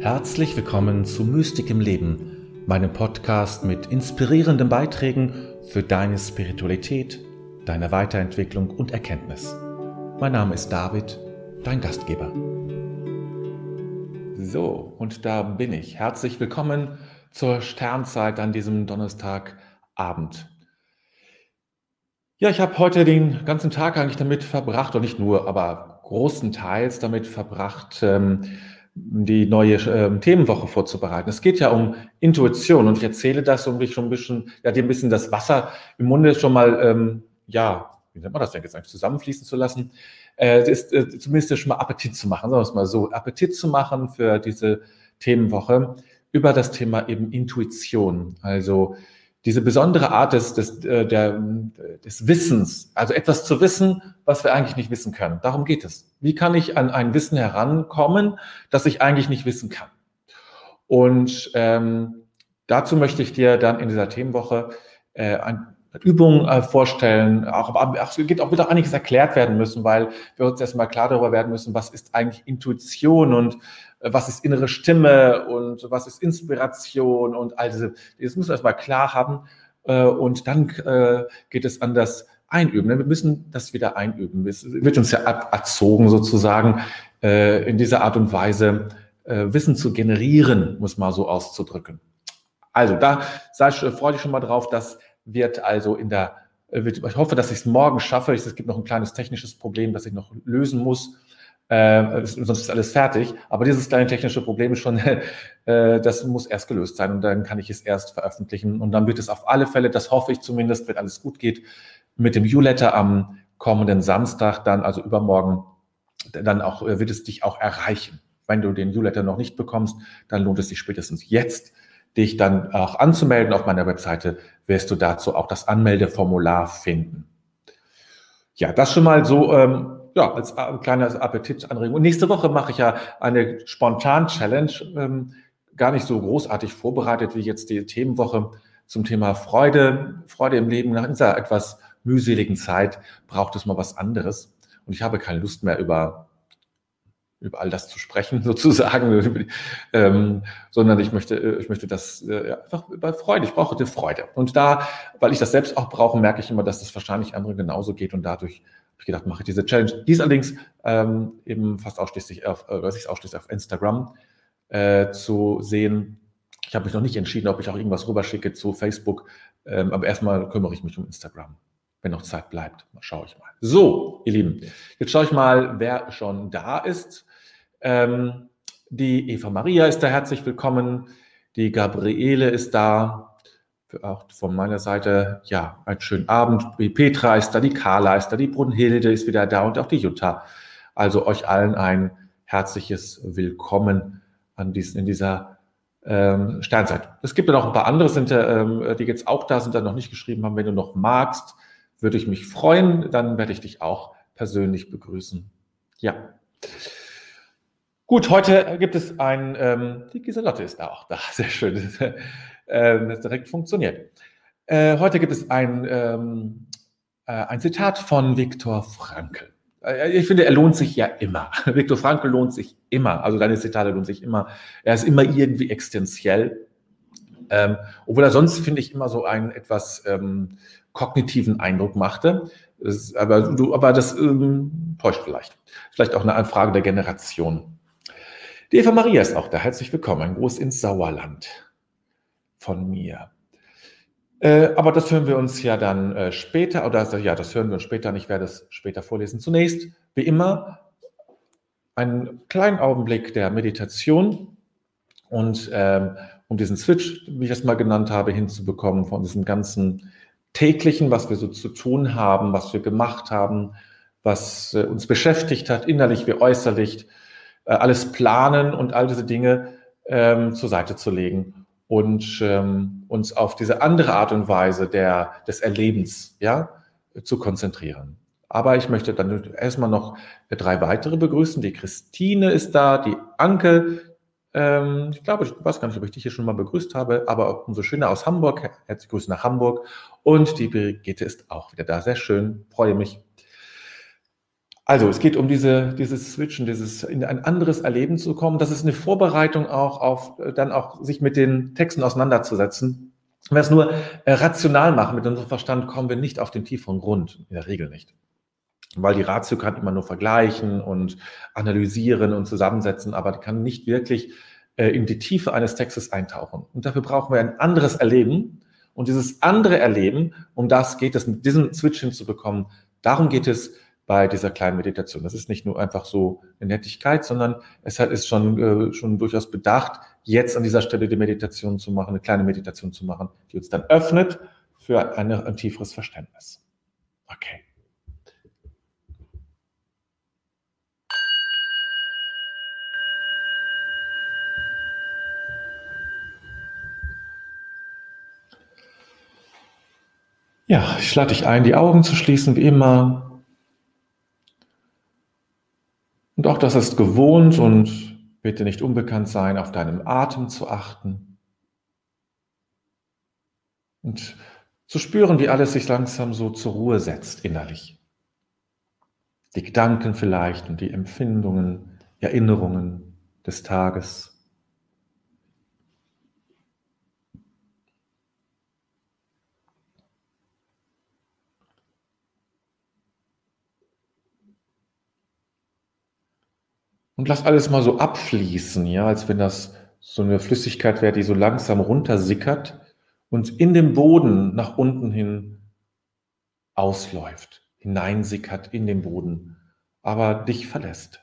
Herzlich willkommen zu Mystik im Leben, meinem Podcast mit inspirierenden Beiträgen für deine Spiritualität, deine Weiterentwicklung und Erkenntnis. Mein Name ist David, dein Gastgeber. So, und da bin ich. Herzlich willkommen zur Sternzeit an diesem Donnerstagabend. Ja, ich habe heute den ganzen Tag eigentlich damit verbracht, und nicht nur, aber großenteils damit verbracht, ähm, die neue äh, Themenwoche vorzubereiten. Es geht ja um Intuition und ich erzähle das, um dich schon ein bisschen, ja, dir ein bisschen das Wasser im Munde schon mal, ähm, ja, wie nennt man das denn jetzt eigentlich, zusammenfließen zu lassen. Äh, ist, äh, zumindest schon mal Appetit zu machen, sagen wir es mal so, Appetit zu machen für diese Themenwoche über das Thema eben Intuition. Also diese besondere Art des, des, äh, der, des Wissens, also etwas zu wissen, was wir eigentlich nicht wissen können. Darum geht es. Wie kann ich an ein Wissen herankommen, das ich eigentlich nicht wissen kann? Und ähm, dazu möchte ich dir dann in dieser Themenwoche äh, ein Übungen äh, vorstellen. Auch, aber es geht auch wieder einiges erklärt werden müssen, weil wir uns erstmal klar darüber werden müssen, was ist eigentlich Intuition und äh, was ist innere Stimme und was ist Inspiration und all diese. Das müssen wir erstmal klar haben. Äh, und dann äh, geht es an das Einüben. Wir müssen das wieder einüben. Es wird uns ja erzogen sozusagen äh, in dieser Art und Weise äh, Wissen zu generieren, muss man so auszudrücken. Also da freue dich schon mal drauf, dass wird also in der, äh, ich hoffe, dass ich es morgen schaffe. Es gibt noch ein kleines technisches Problem, das ich noch lösen muss. Äh, sonst ist alles fertig. Aber dieses kleine technische Problem ist schon, äh, das muss erst gelöst sein und dann kann ich es erst veröffentlichen. Und dann wird es auf alle Fälle, das hoffe ich zumindest, wenn alles gut geht, mit dem U-Letter am kommenden Samstag, dann also übermorgen, dann auch äh, wird es dich auch erreichen. Wenn du den U-Letter noch nicht bekommst, dann lohnt es sich spätestens jetzt dich dann auch anzumelden auf meiner Webseite, wirst du dazu auch das Anmeldeformular finden. Ja, das schon mal so ähm, ja, als äh, kleines Appetitanregung. Und nächste Woche mache ich ja eine Spontan-Challenge, ähm, gar nicht so großartig vorbereitet wie jetzt die Themenwoche zum Thema Freude, Freude im Leben. Nach dieser etwas mühseligen Zeit braucht es mal was anderes. Und ich habe keine Lust mehr über über all das zu sprechen, sozusagen, ähm, sondern ich möchte, äh, ich möchte das äh, einfach über Freude. Ich brauche die Freude. Und da, weil ich das selbst auch brauche, merke ich immer, dass das wahrscheinlich anderen genauso geht. Und dadurch habe ich gedacht, mache ich diese Challenge. Dies allerdings ähm, eben fast ausschließlich auf, äh, ausschließlich auf Instagram äh, zu sehen. Ich habe mich noch nicht entschieden, ob ich auch irgendwas rüberschicke zu Facebook. Ähm, aber erstmal kümmere ich mich um Instagram wenn noch Zeit bleibt. Schaue ich mal. So, ihr Lieben, jetzt schaue ich mal, wer schon da ist. Ähm, die Eva Maria ist da herzlich willkommen. Die Gabriele ist da. Auch von meiner Seite, ja, einen schönen Abend. Die Petra ist da, die Carla ist da, die Brunhilde ist wieder da und auch die Jutta. Also euch allen ein herzliches Willkommen an diesen, in dieser ähm, Sternzeit. Es gibt ja noch ein paar andere, sind, ähm, die jetzt auch da sind, da noch nicht geschrieben haben. Wenn du noch magst, würde ich mich freuen. Dann werde ich dich auch persönlich begrüßen. Ja. Gut, heute gibt es ein, ähm, die Giselotte ist auch da, sehr schön, das, äh, das direkt funktioniert. Äh, heute gibt es ein, ähm, äh, ein Zitat von Viktor Frankl. Äh, ich finde, er lohnt sich ja immer. Viktor Frankl lohnt sich immer. Also deine Zitate lohnt sich immer. Er ist immer irgendwie existenziell. Ähm, obwohl er sonst, finde ich, immer so einen etwas ähm, kognitiven Eindruck machte. Das, aber, du, aber das ähm, täuscht vielleicht. Vielleicht auch eine Frage der Generation. Die Eva Maria ist auch da. Herzlich willkommen. Ein Gruß ins Sauerland von mir. Äh, aber das hören wir uns ja dann äh, später, oder ja, das hören wir uns später, ich werde es später vorlesen. Zunächst, wie immer, einen kleinen Augenblick der Meditation und ähm, um diesen Switch, wie ich es mal genannt habe, hinzubekommen von diesem ganzen täglichen, was wir so zu tun haben, was wir gemacht haben, was äh, uns beschäftigt hat, innerlich wie äußerlich, äh, alles planen und all diese Dinge ähm, zur Seite zu legen und ähm, uns auf diese andere Art und Weise der, des Erlebens ja, zu konzentrieren. Aber ich möchte dann erstmal noch drei weitere begrüßen. Die Christine ist da, die Anke. Ähm, ich glaube, ich weiß gar nicht, ob ich dich hier schon mal begrüßt habe, aber umso schöner aus Hamburg. Herzliche Grüße nach Hamburg. Und die Brigitte ist auch wieder da. Sehr schön, freue mich. Also, es geht um diese, dieses Switchen, dieses in ein anderes Erleben zu kommen. Das ist eine Vorbereitung auch auf, äh, dann auch sich mit den Texten auseinanderzusetzen. Wenn wir es nur äh, rational machen, mit unserem Verstand, kommen wir nicht auf den tieferen Grund. In der Regel nicht. Weil die Ratio kann immer nur vergleichen und analysieren und zusammensetzen, aber kann nicht wirklich äh, in die Tiefe eines Textes eintauchen. Und dafür brauchen wir ein anderes Erleben. Und dieses andere Erleben, um das geht es, mit diesem Switch hinzubekommen, darum geht es, bei dieser kleinen Meditation. Das ist nicht nur einfach so eine Nettigkeit, sondern es ist schon, äh, schon durchaus bedacht, jetzt an dieser Stelle die Meditation zu machen, eine kleine Meditation zu machen, die uns dann öffnet für eine, ein tieferes Verständnis. Okay. Ja, ich lade dich ein, die Augen zu schließen, wie immer. Und auch das ist gewohnt und bitte nicht unbekannt sein, auf deinem Atem zu achten. Und zu spüren, wie alles sich langsam so zur Ruhe setzt innerlich. Die Gedanken vielleicht und die Empfindungen, Erinnerungen des Tages. Und lass alles mal so abfließen, ja, als wenn das so eine Flüssigkeit wäre, die so langsam runtersickert und in den Boden nach unten hin ausläuft, hineinsickert in den Boden, aber dich verlässt.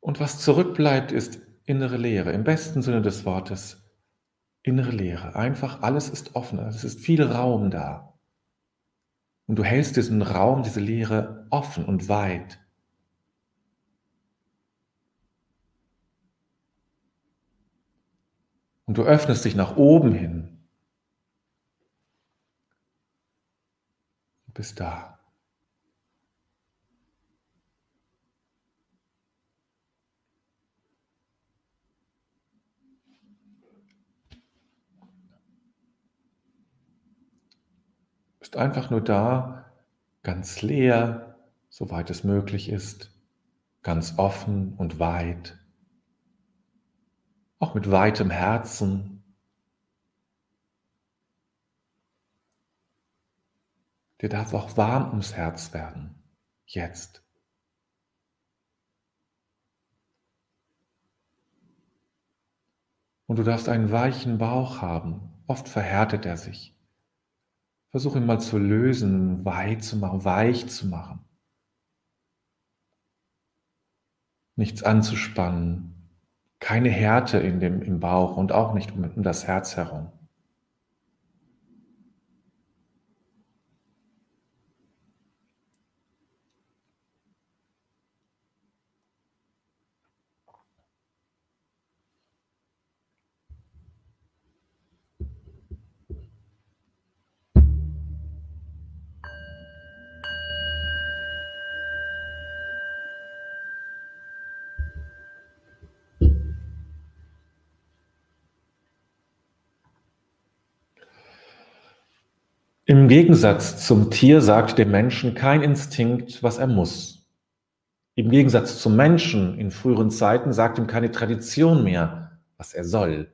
Und was zurückbleibt, ist innere Leere, im besten Sinne des Wortes. Innere Leere. Einfach alles ist offen, es ist viel Raum da. Und du hältst diesen Raum, diese Leere offen und weit. Und du öffnest dich nach oben hin. Du bist da. Bist einfach nur da, ganz leer, soweit es möglich ist, ganz offen und weit, auch mit weitem Herzen. Dir darf auch warm ums Herz werden, jetzt. Und du darfst einen weichen Bauch haben, oft verhärtet er sich. Versuche ihn mal zu lösen, weit zu machen, weich zu machen. Nichts anzuspannen, keine Härte in dem, im Bauch und auch nicht um, um das Herz herum. Im Gegensatz zum Tier sagt dem Menschen kein Instinkt, was er muss. Im Gegensatz zum Menschen in früheren Zeiten sagt ihm keine Tradition mehr, was er soll.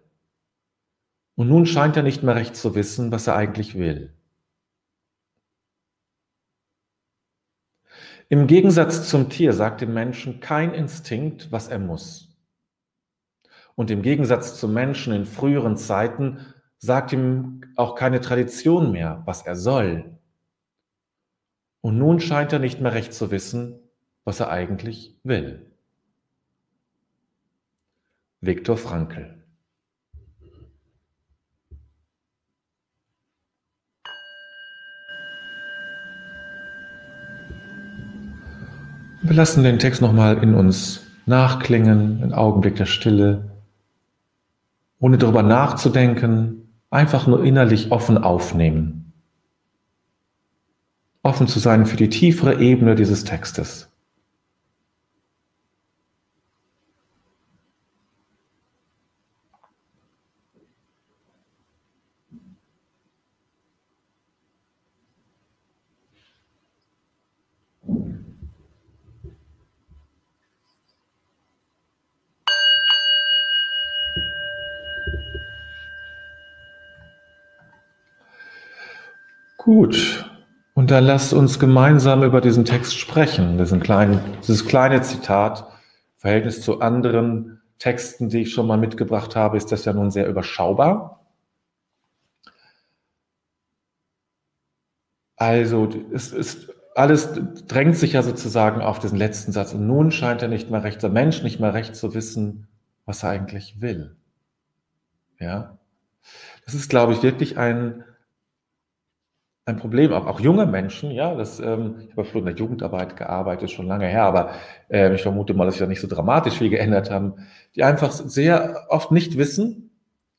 Und nun scheint er nicht mehr recht zu wissen, was er eigentlich will. Im Gegensatz zum Tier sagt dem Menschen kein Instinkt, was er muss. Und im Gegensatz zum Menschen in früheren Zeiten sagt ihm auch keine Tradition mehr, was er soll. Und nun scheint er nicht mehr recht zu wissen, was er eigentlich will. Viktor Frankl Wir lassen den Text nochmal in uns nachklingen, einen Augenblick der Stille, ohne darüber nachzudenken, Einfach nur innerlich offen aufnehmen. Offen zu sein für die tiefere Ebene dieses Textes. Gut. Und dann lasst uns gemeinsam über diesen Text sprechen. Diesen kleinen, dieses kleine Zitat, Verhältnis zu anderen Texten, die ich schon mal mitgebracht habe, ist das ja nun sehr überschaubar. Also es ist alles drängt sich ja sozusagen auf diesen letzten Satz. Und nun scheint er nicht mehr recht, der Mensch nicht mehr recht zu wissen, was er eigentlich will. Ja, das ist, glaube ich, wirklich ein, ein Problem. Auch, auch junge Menschen, ja, das, ähm, ich habe früher in der Jugendarbeit gearbeitet, schon lange her, aber äh, ich vermute mal, dass sich da nicht so dramatisch viel geändert haben, die einfach sehr oft nicht wissen,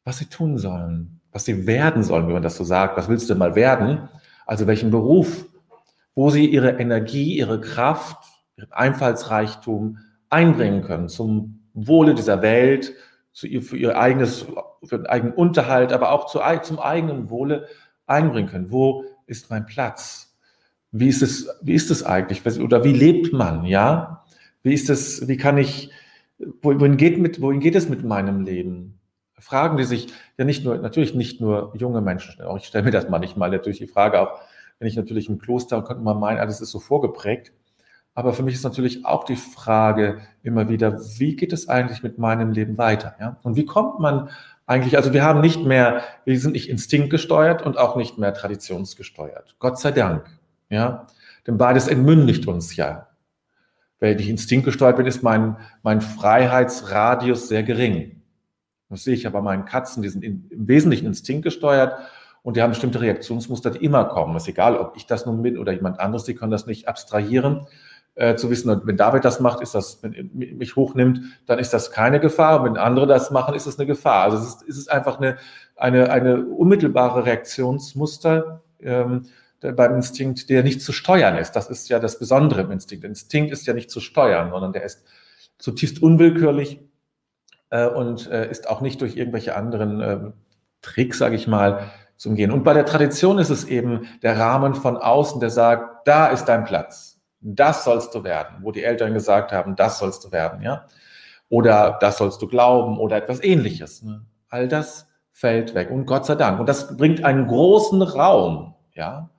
was sie tun sollen, was sie werden sollen, wie man das so sagt. Was willst du mal werden? Also welchen Beruf wo sie ihre Energie, ihre Kraft, ihren Einfallsreichtum einbringen können zum Wohle dieser Welt, zu ihr, für ihr eigenes, für den eigenen Unterhalt, aber auch zu, zum eigenen Wohle einbringen können. Wo ist mein Platz? Wie ist es, wie ist es eigentlich? Oder wie lebt man? Ja? Wie ist es, wie kann ich, wohin geht mit, wohin geht es mit meinem Leben? Fragen, die sich ja nicht nur, natürlich nicht nur junge Menschen stellen. Auch ich stelle mir das manchmal natürlich die Frage auch wenn ich natürlich im Kloster, könnte man meinen, alles ist so vorgeprägt. Aber für mich ist natürlich auch die Frage immer wieder, wie geht es eigentlich mit meinem Leben weiter? Ja? Und wie kommt man eigentlich, also wir haben nicht mehr, wir sind nicht instinktgesteuert und auch nicht mehr traditionsgesteuert. Gott sei Dank. Ja? Denn beides entmündigt uns ja. Wenn ich instinktgesteuert bin, ist mein, mein Freiheitsradius sehr gering. Das sehe ich aber meinen Katzen, die sind in, im Wesentlichen instinktgesteuert und die haben bestimmte Reaktionsmuster, die immer kommen. Es ist egal, ob ich das nun bin oder jemand anderes, die können das nicht abstrahieren. Äh, zu wissen, wenn David das macht, ist das, wenn er mich hochnimmt, dann ist das keine Gefahr. Wenn andere das machen, ist es eine Gefahr. Also es ist, es einfach eine, eine, eine unmittelbare Reaktionsmuster ähm, beim Instinkt, der nicht zu steuern ist. Das ist ja das Besondere im Instinkt. Der Instinkt ist ja nicht zu steuern, sondern der ist zutiefst unwillkürlich äh, und äh, ist auch nicht durch irgendwelche anderen äh, Tricks, sage ich mal, zum Gehen. Und bei der Tradition ist es eben der Rahmen von außen, der sagt, da ist dein Platz. Das sollst du werden, wo die Eltern gesagt haben, das sollst du werden, ja. Oder das sollst du glauben oder etwas ähnliches. Ne? All das fällt weg. Und Gott sei Dank. Und das bringt einen großen Raum, ja.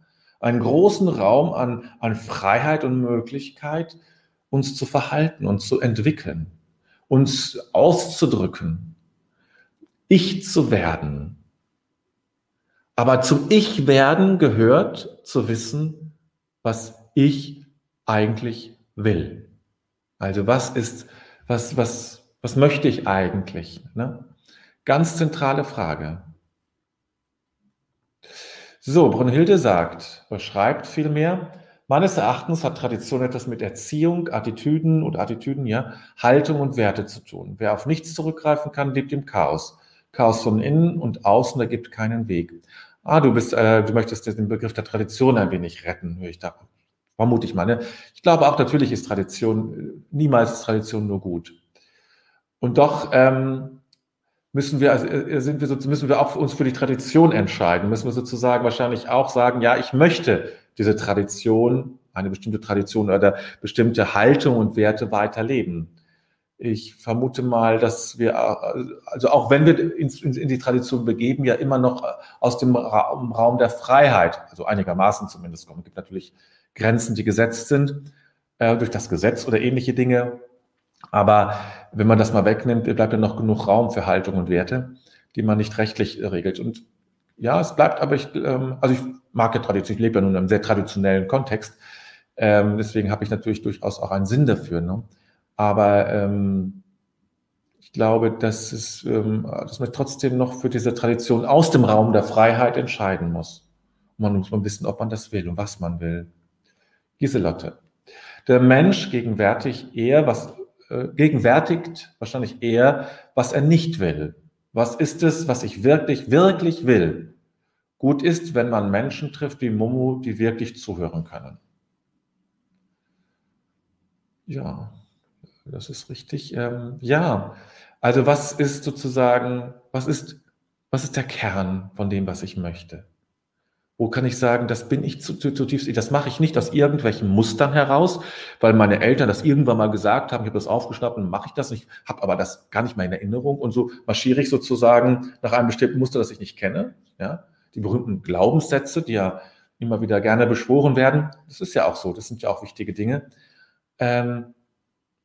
Einen großen Raum an, an Freiheit und Möglichkeit, uns zu verhalten und zu entwickeln, uns auszudrücken, ich zu werden, aber zum Ich-Werden gehört zu wissen, was ich eigentlich will. Also was ist, was, was, was möchte ich eigentlich? Ne? Ganz zentrale Frage. So, Brunhilde sagt, beschreibt vielmehr, meines Erachtens hat Tradition etwas mit Erziehung, Attitüden oder Attitüden, ja, Haltung und Werte zu tun. Wer auf nichts zurückgreifen kann, lebt im Chaos. Chaos von innen und außen, da gibt keinen Weg. Ah, du bist, äh, du möchtest den Begriff der Tradition ein wenig retten, höre ich da. Vermute ich mal. Ne? Ich glaube auch, natürlich ist Tradition, niemals ist Tradition nur gut. Und doch ähm, müssen wir, also äh, sind wir so, müssen wir auch uns für die Tradition entscheiden. Müssen wir sozusagen wahrscheinlich auch sagen, ja, ich möchte diese Tradition, eine bestimmte Tradition oder bestimmte Haltung und Werte weiterleben. Ich vermute mal, dass wir, also auch wenn wir in, in, die Tradition begeben, ja immer noch aus dem Raum der Freiheit, also einigermaßen zumindest kommen. Es gibt natürlich Grenzen, die gesetzt sind äh, durch das Gesetz oder ähnliche Dinge. Aber wenn man das mal wegnimmt, bleibt ja noch genug Raum für Haltung und Werte, die man nicht rechtlich regelt. Und ja, es bleibt aber, ich, ähm, also ich mag ja Tradition, ich lebe ja nun in einem sehr traditionellen Kontext. Ähm, deswegen habe ich natürlich durchaus auch einen Sinn dafür. Ne? Aber ähm, ich glaube, dass, es, ähm, dass man trotzdem noch für diese Tradition aus dem Raum der Freiheit entscheiden muss. Und man muss man wissen, ob man das will und was man will. Giselotte. Der Mensch gegenwärtig eher, was, äh, gegenwärtigt wahrscheinlich eher, was er nicht will. Was ist es, was ich wirklich, wirklich will? Gut ist, wenn man Menschen trifft wie Momo, die wirklich zuhören können. Ja, das ist richtig. Ähm, ja, also was ist sozusagen, was ist, was ist der Kern von dem, was ich möchte? Wo kann ich sagen, das bin ich zutiefst, das mache ich nicht aus irgendwelchen Mustern heraus, weil meine Eltern das irgendwann mal gesagt haben, ich habe das aufgeschnappt und mache ich das nicht, habe aber das gar nicht mehr in Erinnerung und so marschiere ich sozusagen nach einem bestimmten Muster, das ich nicht kenne. Ja? Die berühmten Glaubenssätze, die ja immer wieder gerne beschworen werden. Das ist ja auch so, das sind ja auch wichtige Dinge. Ähm,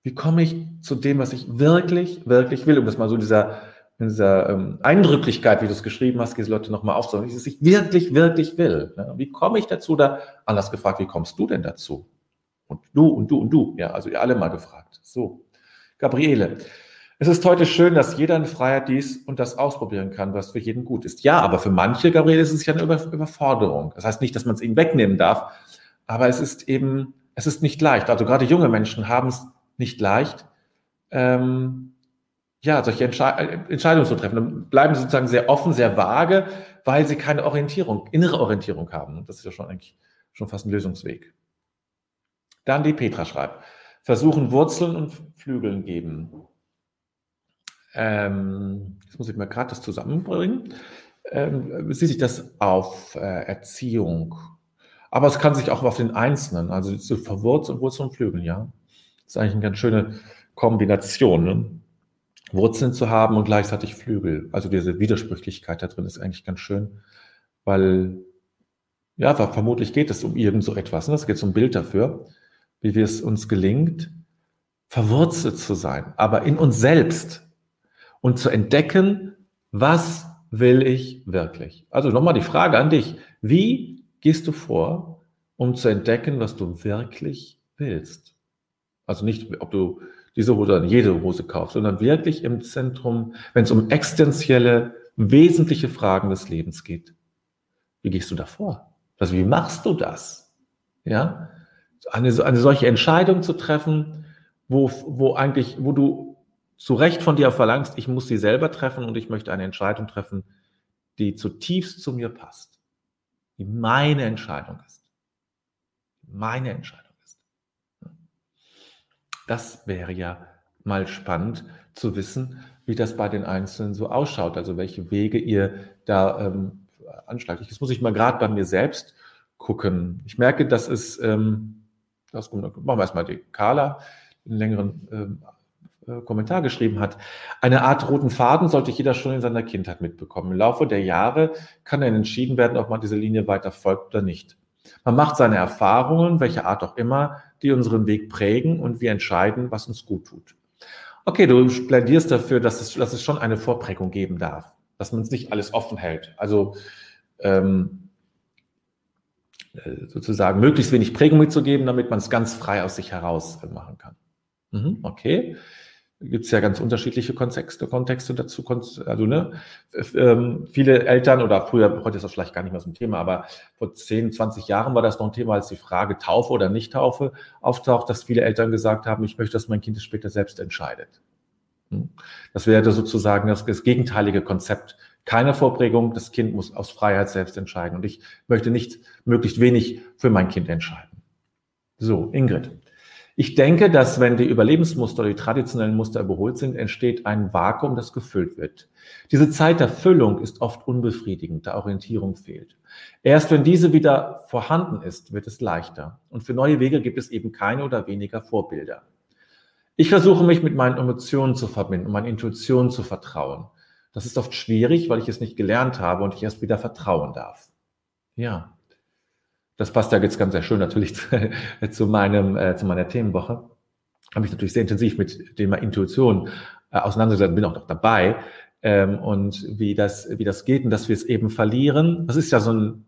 wie komme ich zu dem, was ich wirklich, wirklich will, um das mal so dieser, in dieser ähm, Eindrücklichkeit, wie du es geschrieben hast, diese Leute nochmal aufzunehmen, was ich wirklich, wirklich will. Ne? Wie komme ich dazu? Da anders gefragt, wie kommst du denn dazu? Und du und du und du. Ja, also ihr alle mal gefragt. So. Gabriele. Es ist heute schön, dass jeder in Freiheit dies und das ausprobieren kann, was für jeden gut ist. Ja, aber für manche, Gabriele, ist es ja eine Über Überforderung. Das heißt nicht, dass man es ihnen wegnehmen darf, aber es ist eben, es ist nicht leicht. Also gerade junge Menschen haben es nicht leicht, ähm, ja, solche Entsche Entscheidungen zu treffen. Dann bleiben sie sozusagen sehr offen, sehr vage, weil sie keine Orientierung, innere Orientierung haben. Das ist ja schon eigentlich schon fast ein Lösungsweg. Dann die Petra schreibt, versuchen Wurzeln und Flügeln geben. Ähm, jetzt muss ich mal gerade das zusammenbringen. Ähm, bezieht sich das auf äh, Erziehung. Aber es kann sich auch auf den Einzelnen, also so verwurzeln, Wurzeln und Flügeln, ja. Das ist eigentlich eine ganz schöne Kombination. Ne? Wurzeln zu haben und gleichzeitig Flügel. Also diese Widersprüchlichkeit da drin ist eigentlich ganz schön, weil, ja, vermutlich geht es um irgend so etwas. Ne? Es geht um ein Bild dafür, wie wir es uns gelingt, verwurzelt zu sein, aber in uns selbst und zu entdecken, was will ich wirklich? Also nochmal die Frage an dich. Wie gehst du vor, um zu entdecken, was du wirklich willst? Also nicht, ob du diese Hose oder jede Hose kaufst, sondern wirklich im Zentrum, wenn es um existenzielle, wesentliche Fragen des Lebens geht. Wie gehst du da vor? Also wie machst du das? Ja? Eine, eine solche Entscheidung zu treffen, wo, wo eigentlich, wo du zu Recht von dir verlangst, ich muss sie selber treffen und ich möchte eine Entscheidung treffen, die zutiefst zu mir passt, die meine Entscheidung ist. Meine Entscheidung. Das wäre ja mal spannend zu wissen, wie das bei den Einzelnen so ausschaut, also welche Wege ihr da ähm, anschlagt. Das muss ich mal gerade bei mir selbst gucken. Ich merke, das ist, ähm, das, machen wir erstmal die Carla, einen längeren ähm, äh, Kommentar geschrieben hat. Eine Art roten Faden sollte jeder schon in seiner Kindheit mitbekommen. Im Laufe der Jahre kann dann entschieden werden, ob man diese Linie weiter folgt oder nicht. Man macht seine Erfahrungen, welche Art auch immer, die unseren Weg prägen und wir entscheiden, was uns gut tut. Okay, du plädierst dafür, dass es, dass es schon eine Vorprägung geben darf, dass man es nicht alles offen hält. Also ähm, äh, sozusagen möglichst wenig Prägung mitzugeben, damit man es ganz frei aus sich heraus machen kann. Mhm, okay gibt es ja ganz unterschiedliche Kontexte, Kontexte dazu. Also ne, ähm, viele Eltern oder früher, heute ist das vielleicht gar nicht mehr so ein Thema, aber vor 10, 20 Jahren war das noch ein Thema, als die Frage Taufe oder Nicht-Taufe auftaucht, dass viele Eltern gesagt haben, ich möchte, dass mein Kind es später selbst entscheidet. Hm? Das wäre sozusagen das, das gegenteilige Konzept. Keine Vorprägung, das Kind muss aus Freiheit selbst entscheiden. Und ich möchte nicht möglichst wenig für mein Kind entscheiden. So, Ingrid. Ich denke, dass wenn die Überlebensmuster die traditionellen Muster überholt sind, entsteht ein Vakuum, das gefüllt wird. Diese Zeit der Füllung ist oft unbefriedigend, da Orientierung fehlt. Erst wenn diese wieder vorhanden ist, wird es leichter. Und für neue Wege gibt es eben keine oder weniger Vorbilder. Ich versuche mich mit meinen Emotionen zu verbinden, meinen Intuitionen zu vertrauen. Das ist oft schwierig, weil ich es nicht gelernt habe und ich erst wieder vertrauen darf. Ja. Das passt ja jetzt ganz sehr schön natürlich zu, meinem, äh, zu meiner Themenwoche. Habe ich natürlich sehr intensiv mit dem Thema Intuition äh, auseinandergesetzt, bin auch noch dabei. Ähm, und wie das, wie das geht und dass wir es eben verlieren. Das ist ja so ein,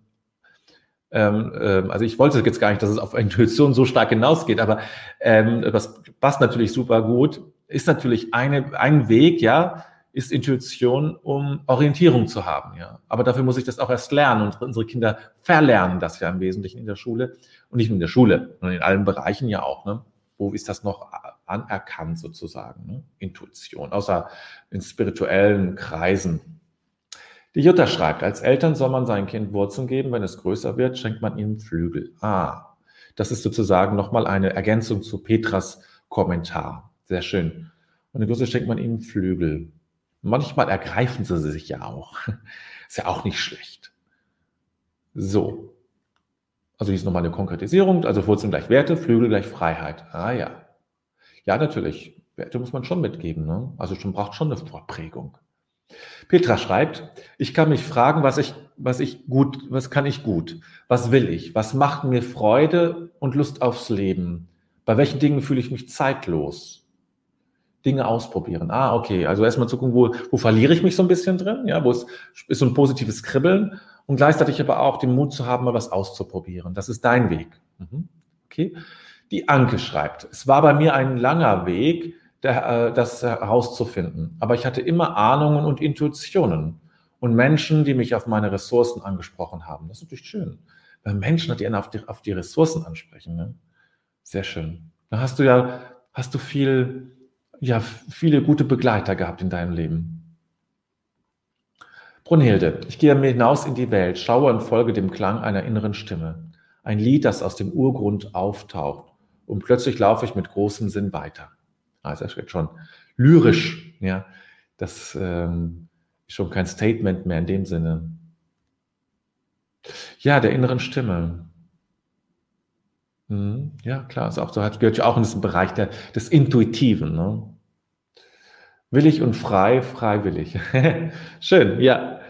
ähm, ähm, also ich wollte jetzt gar nicht, dass es auf Intuition so stark hinausgeht, aber ähm, das passt natürlich super gut. Ist natürlich eine, ein Weg, ja, ist Intuition, um Orientierung zu haben. Ja. Aber dafür muss ich das auch erst lernen und unsere Kinder verlernen das ja im Wesentlichen in der Schule und nicht nur in der Schule, sondern in allen Bereichen ja auch. Ne? Wo ist das noch anerkannt sozusagen? Ne? Intuition, außer in spirituellen Kreisen. Die Jutta schreibt, als Eltern soll man seinem Kind Wurzeln geben, wenn es größer wird, schenkt man ihm Flügel. Ah, das ist sozusagen nochmal eine Ergänzung zu Petras Kommentar. Sehr schön. Und in Größe schenkt man ihm Flügel. Manchmal ergreifen sie sich ja auch. Ist ja auch nicht schlecht. So. Also hier ist nochmal eine Konkretisierung. Also Wurzeln gleich Werte, Flügel gleich Freiheit. Ah ja. Ja, natürlich. Werte muss man schon mitgeben. Ne? Also schon braucht schon eine Vorprägung. Petra schreibt, ich kann mich fragen, was ich was ich gut, was kann ich gut? Was will ich? Was macht mir Freude und Lust aufs Leben? Bei welchen Dingen fühle ich mich zeitlos? Dinge ausprobieren. Ah, okay. Also erstmal zu gucken, wo, wo verliere ich mich so ein bisschen drin? Ja, wo ist, ist so ein positives Kribbeln und gleichzeitig aber auch den Mut zu haben, mal was auszuprobieren. Das ist dein Weg. Mhm. Okay. Die Anke schreibt, es war bei mir ein langer Weg, der, äh, das herauszufinden. Aber ich hatte immer Ahnungen und Intuitionen und Menschen, die mich auf meine Ressourcen angesprochen haben. Das ist natürlich schön, weil Menschen, die einen auf die, auf die Ressourcen ansprechen. Ne? Sehr schön. Da hast du ja, hast du viel, ja, viele gute Begleiter gehabt in deinem Leben. Brunhilde, ich gehe hinaus in die Welt, schaue und folge dem Klang einer inneren Stimme. Ein Lied, das aus dem Urgrund auftaucht. Und plötzlich laufe ich mit großem Sinn weiter. Also das ist schon lyrisch, ja. Das ähm, ist schon kein Statement mehr in dem Sinne. Ja, der inneren Stimme. Mhm, ja, klar, ist auch so, gehört ja auch in diesen Bereich der, des Intuitiven. Ne? Willig und frei, freiwillig. Schön, ja.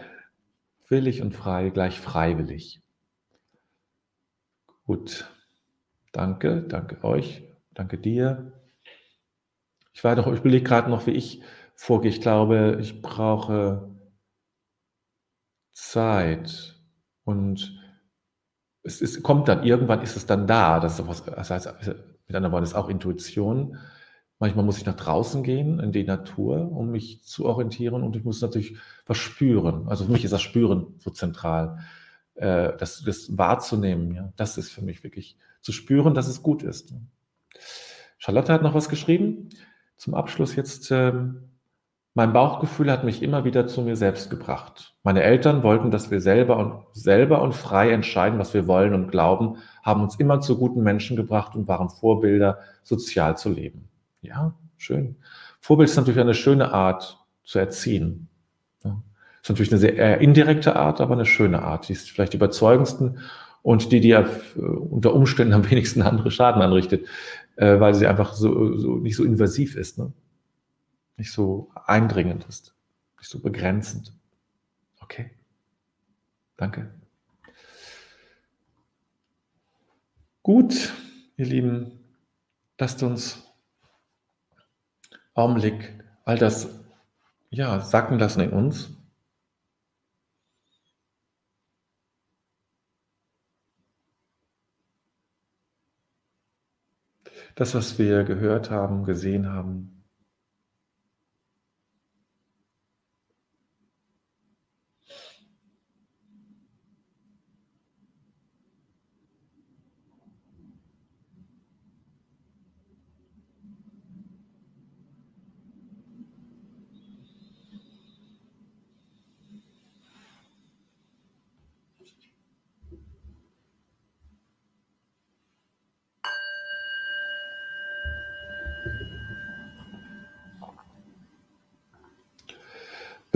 Willig und frei gleich freiwillig. Gut. Danke, danke euch, danke dir. Ich war doch, ich überlege gerade noch, wie ich vorgehe. Ich glaube, ich brauche Zeit und es ist, kommt dann, irgendwann ist es dann da. Das, ist was, das heißt, mit anderen Worten, ist auch Intuition. Manchmal muss ich nach draußen gehen, in die Natur, um mich zu orientieren und ich muss natürlich was spüren. Also für mich ist das Spüren so zentral, äh, das, das wahrzunehmen. Ja, das ist für mich wirklich zu spüren, dass es gut ist. Charlotte hat noch was geschrieben zum Abschluss jetzt, ähm, mein Bauchgefühl hat mich immer wieder zu mir selbst gebracht. Meine Eltern wollten, dass wir selber und selber und frei entscheiden, was wir wollen und glauben, haben uns immer zu guten Menschen gebracht und waren Vorbilder, sozial zu leben. Ja, schön. Vorbild ist natürlich eine schöne Art zu erziehen. Ist natürlich eine sehr indirekte Art, aber eine schöne Art. Die ist vielleicht die überzeugendsten und die, die ja äh, unter Umständen am wenigsten andere Schaden anrichtet äh, weil sie einfach so, so nicht so invasiv ist, ne? Nicht so eindringend ist, nicht so begrenzend. Okay, danke. Gut, ihr Lieben, lasst uns Augenblick all das ja, sacken lassen in uns. das, was wir gehört haben, gesehen haben,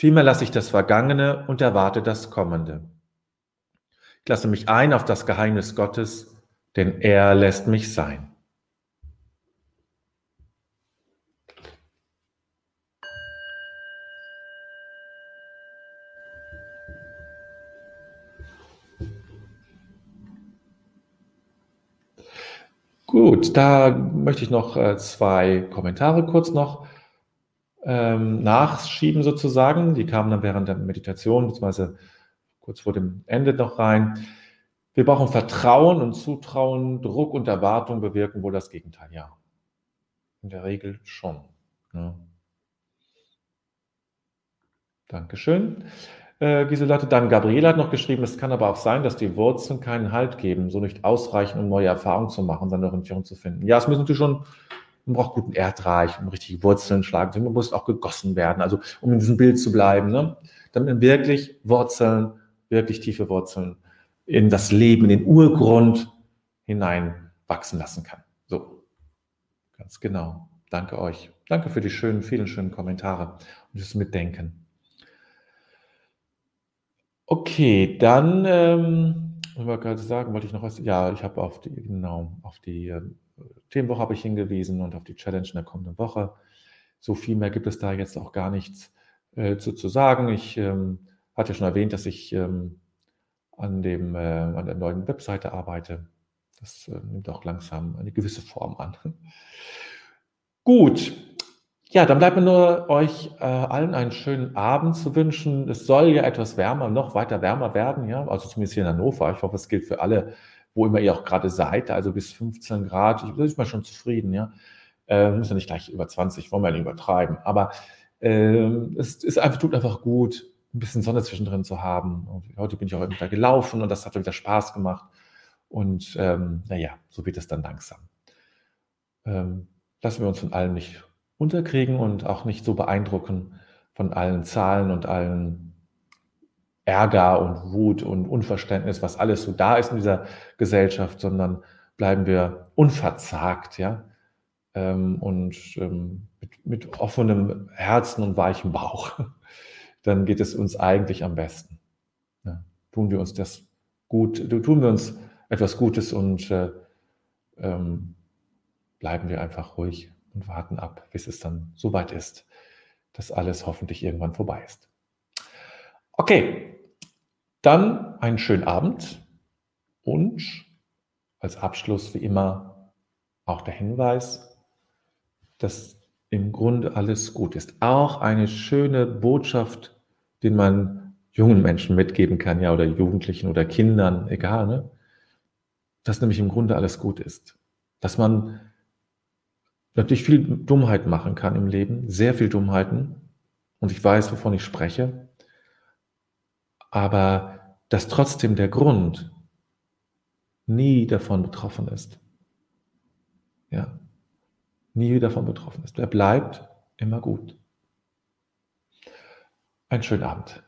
Vielmehr lasse ich das Vergangene und erwarte das Kommende. Ich lasse mich ein auf das Geheimnis Gottes, denn er lässt mich sein. Gut, da möchte ich noch äh, zwei Kommentare kurz noch ähm, nachschieben sozusagen. Die kamen dann während der Meditation bzw. kurz vor dem Ende noch rein. Wir brauchen Vertrauen und Zutrauen, Druck und Erwartung bewirken wohl das Gegenteil, ja. In der Regel schon. Ja. Dankeschön. Äh, Giselate, dann Gabriele hat noch geschrieben, es kann aber auch sein, dass die Wurzeln keinen Halt geben, so nicht ausreichen, um neue Erfahrungen zu machen, seine Orientierung zu finden. Ja, es müssen natürlich schon, man braucht guten Erdreich, um richtige Wurzeln schlagen Man muss auch gegossen werden, also um in diesem Bild zu bleiben, ne? damit man wirklich Wurzeln, wirklich tiefe Wurzeln in das Leben, in den Urgrund hinein wachsen lassen kann. So, ganz genau. Danke euch. Danke für die schönen, vielen schönen Kommentare und das Mitdenken. Okay, dann, ähm, ich wollte gerade sagen, wollte ich noch was, ja, ich habe auf die, genau, auf die äh, Themenwoche habe ich hingewiesen und auf die Challenge in der kommenden Woche. So viel mehr gibt es da jetzt auch gar nichts äh, zu, zu sagen. Ich ähm, hatte schon erwähnt, dass ich ähm, an, dem, äh, an der neuen Webseite arbeite. Das äh, nimmt auch langsam eine gewisse Form an. Gut, ja, dann bleibt mir nur euch äh, allen einen schönen Abend zu wünschen. Es soll ja etwas wärmer, noch weiter wärmer werden, ja, also zumindest hier in Hannover. Ich hoffe, es gilt für alle, wo immer ihr auch gerade seid, also bis 15 Grad. Ich bin schon zufrieden, ja. Äh, müssen nicht gleich über 20, wollen wir nicht übertreiben. Aber äh, es ist einfach, tut einfach gut, ein bisschen Sonne zwischendrin zu haben. Und heute bin ich auch wieder gelaufen und das hat wieder Spaß gemacht. Und ähm, naja, so wird es dann langsam. Ähm, lassen wir uns von allem nicht unterkriegen und auch nicht so beeindrucken von allen Zahlen und allen Ärger und Wut und Unverständnis, was alles so da ist in dieser Gesellschaft, sondern bleiben wir unverzagt, ja, ähm, und ähm, mit, mit offenem Herzen und weichem Bauch. Dann geht es uns eigentlich am besten. Ja, tun wir uns das gut, tun wir uns etwas Gutes und äh, ähm, bleiben wir einfach ruhig und warten ab, bis es dann soweit ist, dass alles hoffentlich irgendwann vorbei ist. Okay, dann einen schönen Abend und als Abschluss wie immer auch der Hinweis, dass im Grunde alles gut ist. Auch eine schöne Botschaft, den man jungen Menschen mitgeben kann, ja, oder Jugendlichen oder Kindern, egal, ne? dass nämlich im Grunde alles gut ist. Dass man natürlich viel Dummheit machen kann im Leben, sehr viel Dummheiten. Und ich weiß, wovon ich spreche. Aber dass trotzdem der Grund nie davon betroffen ist. Ja, nie davon betroffen ist. Er bleibt immer gut. Einen schönen Abend.